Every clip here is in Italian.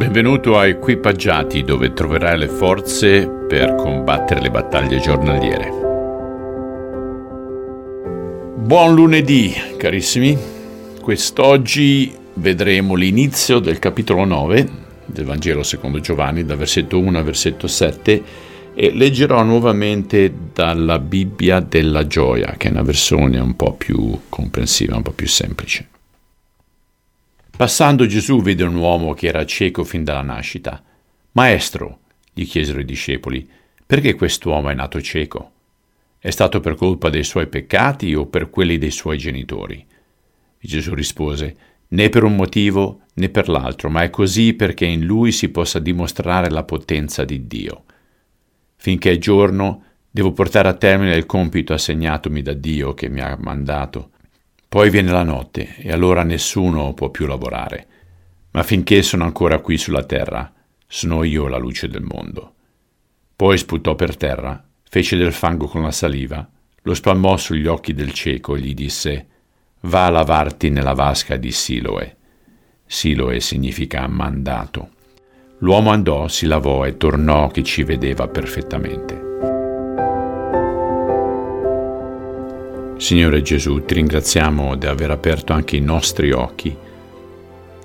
Benvenuto a Equipaggiati dove troverai le forze per combattere le battaglie giornaliere. Buon lunedì carissimi, quest'oggi vedremo l'inizio del capitolo 9 del Vangelo secondo Giovanni, dal versetto 1 al versetto 7 e leggerò nuovamente dalla Bibbia della gioia, che è una versione un po' più comprensiva, un po' più semplice. Passando Gesù vide un uomo che era cieco fin dalla nascita. Maestro, gli chiesero i discepoli, perché quest'uomo è nato cieco? È stato per colpa dei suoi peccati o per quelli dei suoi genitori? Gesù rispose, né per un motivo né per l'altro, ma è così perché in lui si possa dimostrare la potenza di Dio. Finché è giorno, devo portare a termine il compito assegnatomi da Dio che mi ha mandato poi viene la notte e allora nessuno può più lavorare. Ma finché sono ancora qui sulla terra, sono io la luce del mondo. Poi sputò per terra, fece del fango con la saliva, lo spalmò sugli occhi del cieco e gli disse Va a lavarti nella vasca di Siloe. Siloe significa mandato. L'uomo andò, si lavò e tornò che ci vedeva perfettamente. Signore Gesù, ti ringraziamo di aver aperto anche i nostri occhi,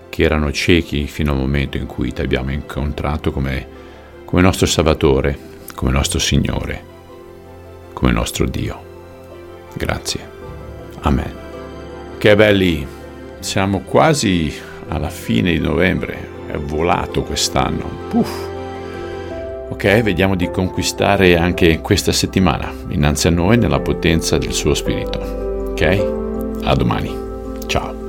che erano ciechi fino al momento in cui ti abbiamo incontrato come, come nostro Salvatore, come nostro Signore, come nostro Dio. Grazie. Amen. Che belli, siamo quasi alla fine di novembre, è volato quest'anno. Puff. Ok, vediamo di conquistare anche questa settimana, innanzi a noi nella potenza del suo spirito. Ok? A domani.